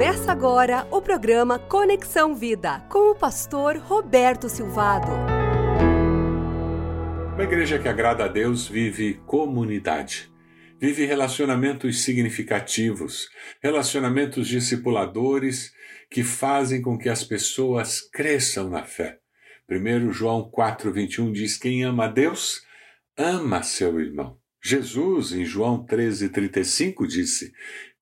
Começa agora o programa Conexão Vida com o pastor Roberto Silvado. Uma igreja que agrada a Deus vive comunidade. Vive relacionamentos significativos, relacionamentos discipuladores que fazem com que as pessoas cresçam na fé. 1 João 4,21 diz: Quem ama a Deus, ama seu irmão. Jesus, em João 13,35, disse: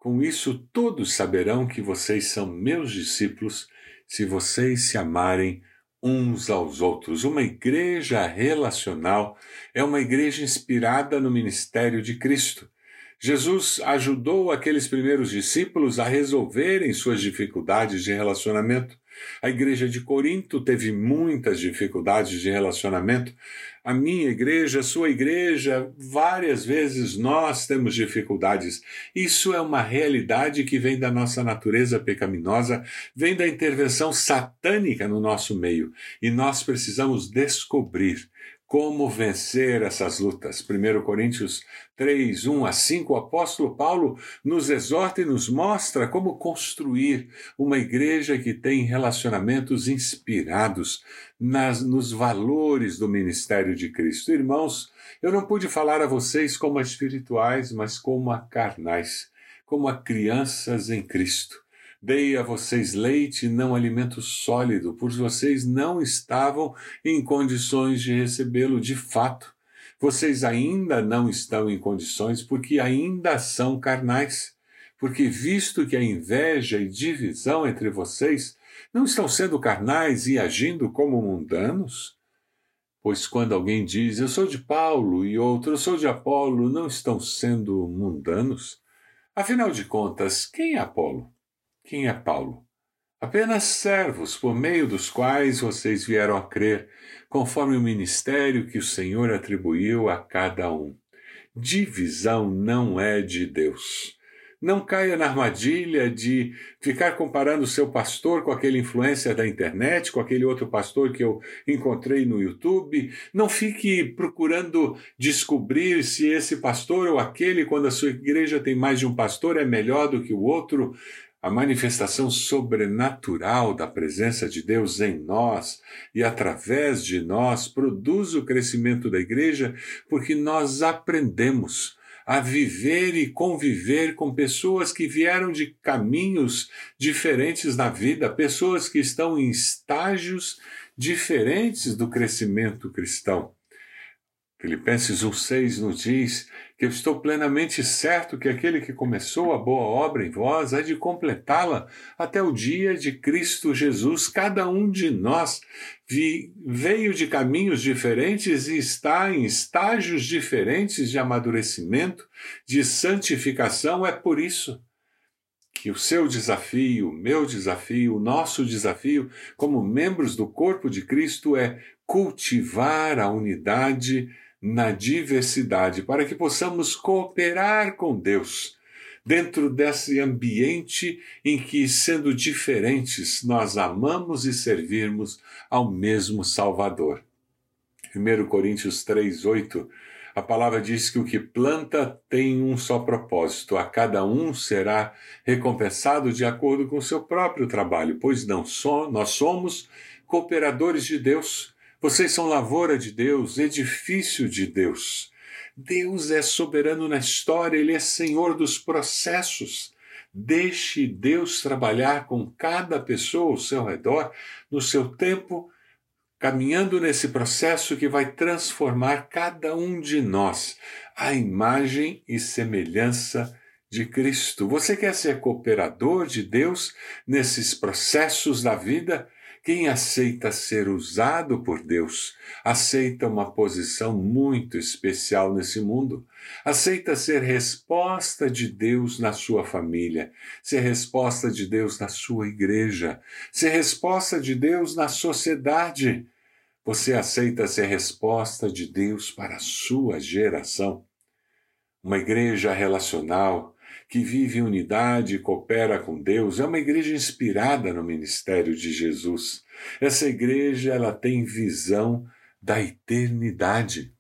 Com isso todos saberão que vocês são meus discípulos, se vocês se amarem uns aos outros. Uma igreja relacional é uma igreja inspirada no ministério de Cristo. Jesus ajudou aqueles primeiros discípulos a resolverem suas dificuldades de relacionamento. A igreja de Corinto teve muitas dificuldades de relacionamento. A minha igreja, a sua igreja, várias vezes nós temos dificuldades. Isso é uma realidade que vem da nossa natureza pecaminosa, vem da intervenção satânica no nosso meio. E nós precisamos descobrir como vencer essas lutas. 1 Coríntios 3, 1 a 5, o apóstolo Paulo nos exorta e nos mostra como construir uma igreja que tem relacionamentos inspirados nas, nos valores do ministério de Cristo. Irmãos, eu não pude falar a vocês como a espirituais, mas como a carnais, como a crianças em Cristo. Dei a vocês leite e não alimento sólido, pois vocês não estavam em condições de recebê-lo de fato. Vocês ainda não estão em condições porque ainda são carnais. Porque, visto que a inveja e divisão entre vocês não estão sendo carnais e agindo como mundanos? Pois quando alguém diz eu sou de Paulo e outro eu sou de Apolo, não estão sendo mundanos? Afinal de contas, quem é Apolo? Quem é Paulo? Apenas servos por meio dos quais vocês vieram a crer, conforme o ministério que o Senhor atribuiu a cada um. Divisão não é de Deus. Não caia na armadilha de ficar comparando o seu pastor com aquele influencer da internet, com aquele outro pastor que eu encontrei no YouTube. Não fique procurando descobrir se esse pastor ou aquele, quando a sua igreja tem mais de um pastor, é melhor do que o outro a manifestação sobrenatural da presença de Deus em nós e através de nós produz o crescimento da igreja porque nós aprendemos a viver e conviver com pessoas que vieram de caminhos diferentes na vida, pessoas que estão em estágios diferentes do crescimento cristão. Filipenses 1,6 nos diz que eu estou plenamente certo que aquele que começou a boa obra em vós há de completá-la até o dia de Cristo Jesus. Cada um de nós veio de caminhos diferentes e está em estágios diferentes de amadurecimento, de santificação. É por isso que o seu desafio, o meu desafio, o nosso desafio como membros do corpo de Cristo é cultivar a unidade na diversidade, para que possamos cooperar com Deus dentro desse ambiente em que, sendo diferentes, nós amamos e servirmos ao mesmo Salvador. 1 Coríntios 3, 8, a palavra diz que o que planta tem um só propósito, a cada um será recompensado de acordo com o seu próprio trabalho, pois não só nós somos cooperadores de Deus vocês são lavoura de Deus, edifício de Deus. Deus é soberano na história, Ele é senhor dos processos. Deixe Deus trabalhar com cada pessoa ao seu redor, no seu tempo, caminhando nesse processo que vai transformar cada um de nós à imagem e semelhança de Cristo. Você quer ser cooperador de Deus nesses processos da vida? Quem aceita ser usado por Deus, aceita uma posição muito especial nesse mundo, aceita ser resposta de Deus na sua família, ser resposta de Deus na sua igreja, ser resposta de Deus na sociedade. Você aceita ser resposta de Deus para a sua geração. Uma igreja relacional, que vive em unidade e coopera com Deus, é uma igreja inspirada no ministério de Jesus. Essa igreja ela tem visão da eternidade.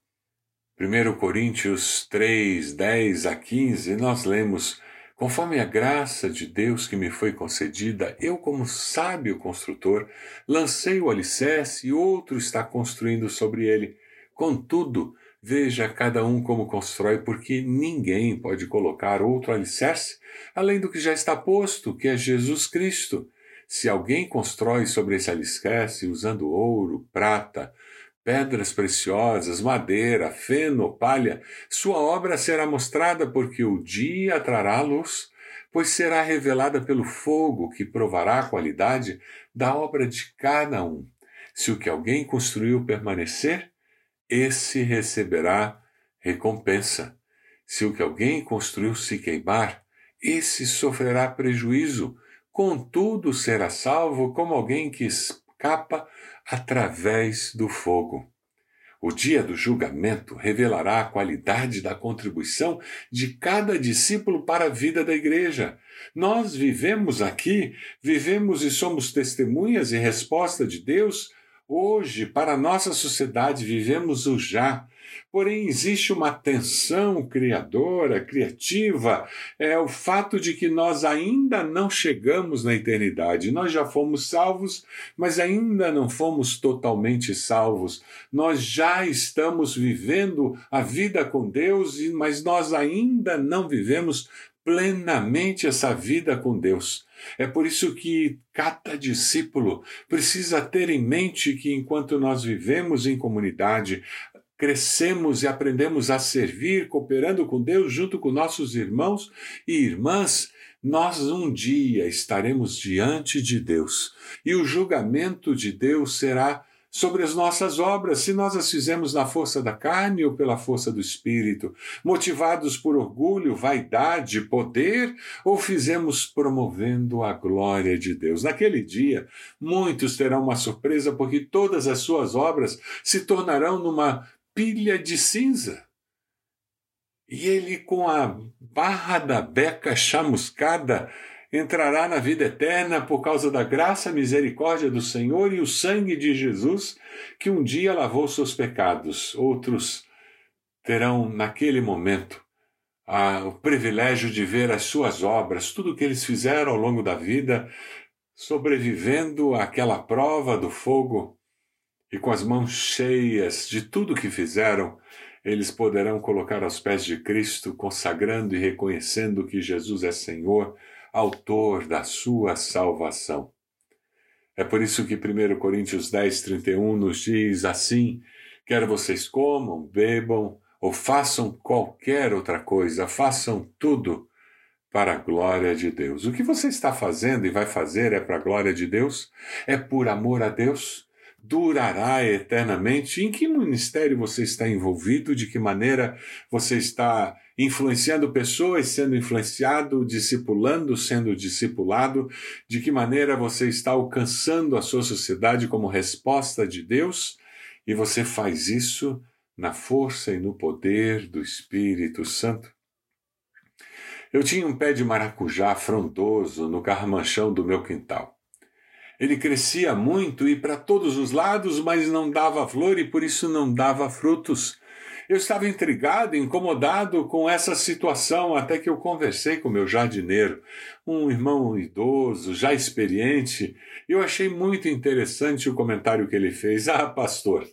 1 Coríntios 3, 10 a 15, nós lemos: Conforme a graça de Deus que me foi concedida, eu, como sábio construtor, lancei o alicerce e outro está construindo sobre ele. Contudo, veja cada um como constrói, porque ninguém pode colocar outro alicerce além do que já está posto, que é Jesus Cristo. Se alguém constrói sobre esse alicerce usando ouro, prata, pedras preciosas, madeira, feno, palha, sua obra será mostrada porque o dia trará luz, pois será revelada pelo fogo que provará a qualidade da obra de cada um. Se o que alguém construiu permanecer, esse receberá recompensa. Se o que alguém construiu se queimar, esse sofrerá prejuízo, contudo será salvo como alguém que escapa através do fogo. O dia do julgamento revelará a qualidade da contribuição de cada discípulo para a vida da igreja. Nós vivemos aqui, vivemos e somos testemunhas e resposta de Deus Hoje, para nossa sociedade, vivemos o já. Porém, existe uma tensão criadora, criativa, é o fato de que nós ainda não chegamos na eternidade. Nós já fomos salvos, mas ainda não fomos totalmente salvos. Nós já estamos vivendo a vida com Deus, mas nós ainda não vivemos plenamente essa vida com Deus. É por isso que cada discípulo precisa ter em mente que enquanto nós vivemos em comunidade, crescemos e aprendemos a servir, cooperando com Deus junto com nossos irmãos e irmãs, nós um dia estaremos diante de Deus e o julgamento de Deus será sobre as nossas obras, se nós as fizemos na força da carne ou pela força do espírito, motivados por orgulho, vaidade, poder, ou fizemos promovendo a glória de Deus. Naquele dia, muitos terão uma surpresa porque todas as suas obras se tornarão numa pilha de cinza. E ele, com a barra da beca chamuscada, entrará na vida eterna por causa da graça e misericórdia do Senhor e o sangue de Jesus, que um dia lavou seus pecados. Outros terão, naquele momento, a, o privilégio de ver as suas obras, tudo o que eles fizeram ao longo da vida, sobrevivendo àquela prova do fogo, e com as mãos cheias de tudo que fizeram, eles poderão colocar aos pés de Cristo, consagrando e reconhecendo que Jesus é Senhor autor da sua salvação. É por isso que 1 Coríntios 10, 31 nos diz assim: quer vocês comam, bebam ou façam qualquer outra coisa, façam tudo para a glória de Deus. O que você está fazendo e vai fazer é para a glória de Deus? É por amor a Deus? Durará eternamente? Em que ministério você está envolvido? De que maneira você está influenciando pessoas, sendo influenciado, discipulando, sendo discipulado, de que maneira você está alcançando a sua sociedade como resposta de Deus, e você faz isso na força e no poder do Espírito Santo. Eu tinha um pé de maracujá frondoso no carramanchão do meu quintal. Ele crescia muito e para todos os lados, mas não dava flor e por isso não dava frutos. Eu estava intrigado, incomodado com essa situação até que eu conversei com meu jardineiro, um irmão idoso, já experiente. Eu achei muito interessante o comentário que ele fez. Ah, pastor,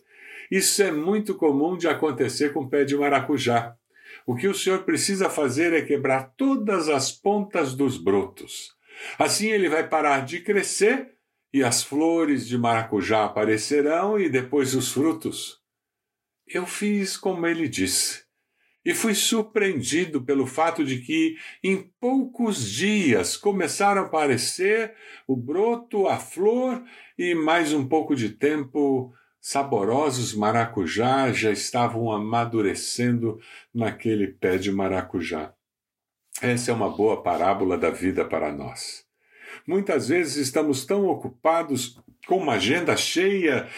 isso é muito comum de acontecer com pé de maracujá. O que o senhor precisa fazer é quebrar todas as pontas dos brotos. Assim ele vai parar de crescer e as flores de maracujá aparecerão e depois os frutos. Eu fiz como ele disse. E fui surpreendido pelo fato de que, em poucos dias, começaram a aparecer o broto, a flor e, mais um pouco de tempo, saborosos maracujá já estavam amadurecendo naquele pé de maracujá. Essa é uma boa parábola da vida para nós. Muitas vezes estamos tão ocupados com uma agenda cheia,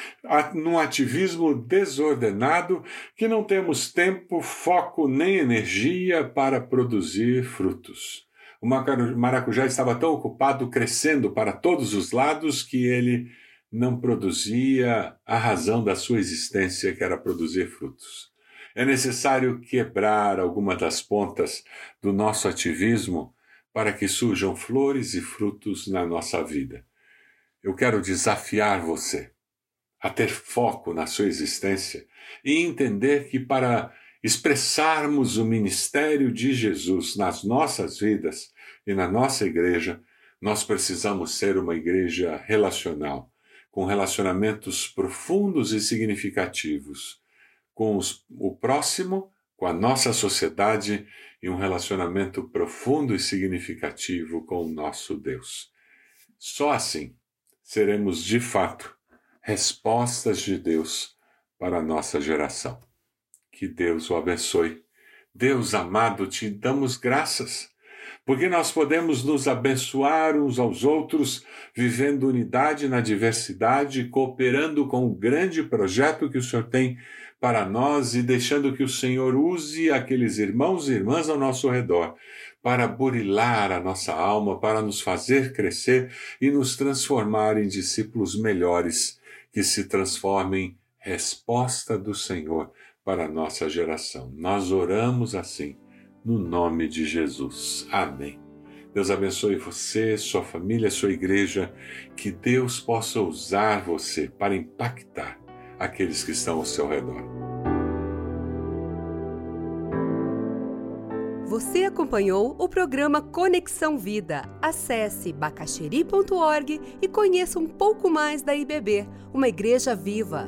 num ativismo desordenado, que não temos tempo, foco nem energia para produzir frutos. O maracujá estava tão ocupado crescendo para todos os lados que ele não produzia a razão da sua existência, que era produzir frutos. É necessário quebrar alguma das pontas do nosso ativismo para que surjam flores e frutos na nossa vida. Eu quero desafiar você a ter foco na sua existência e entender que para expressarmos o ministério de Jesus nas nossas vidas e na nossa igreja, nós precisamos ser uma igreja relacional, com relacionamentos profundos e significativos com os, o próximo, com a nossa sociedade e um relacionamento profundo e significativo com o nosso Deus. Só assim seremos de fato respostas de Deus para a nossa geração. Que Deus o abençoe. Deus amado, te damos graças, porque nós podemos nos abençoar uns aos outros, vivendo unidade na diversidade, cooperando com o grande projeto que o Senhor tem para nós e deixando que o Senhor use aqueles irmãos e irmãs ao nosso redor para burilar a nossa alma, para nos fazer crescer e nos transformar em discípulos melhores que se transformem resposta do Senhor para a nossa geração. Nós oramos assim, no nome de Jesus. Amém. Deus abençoe você, sua família, sua igreja, que Deus possa usar você para impactar aqueles que estão ao seu redor. Você acompanhou o programa Conexão Vida. Acesse bacacheri.org e conheça um pouco mais da IBB, uma igreja viva.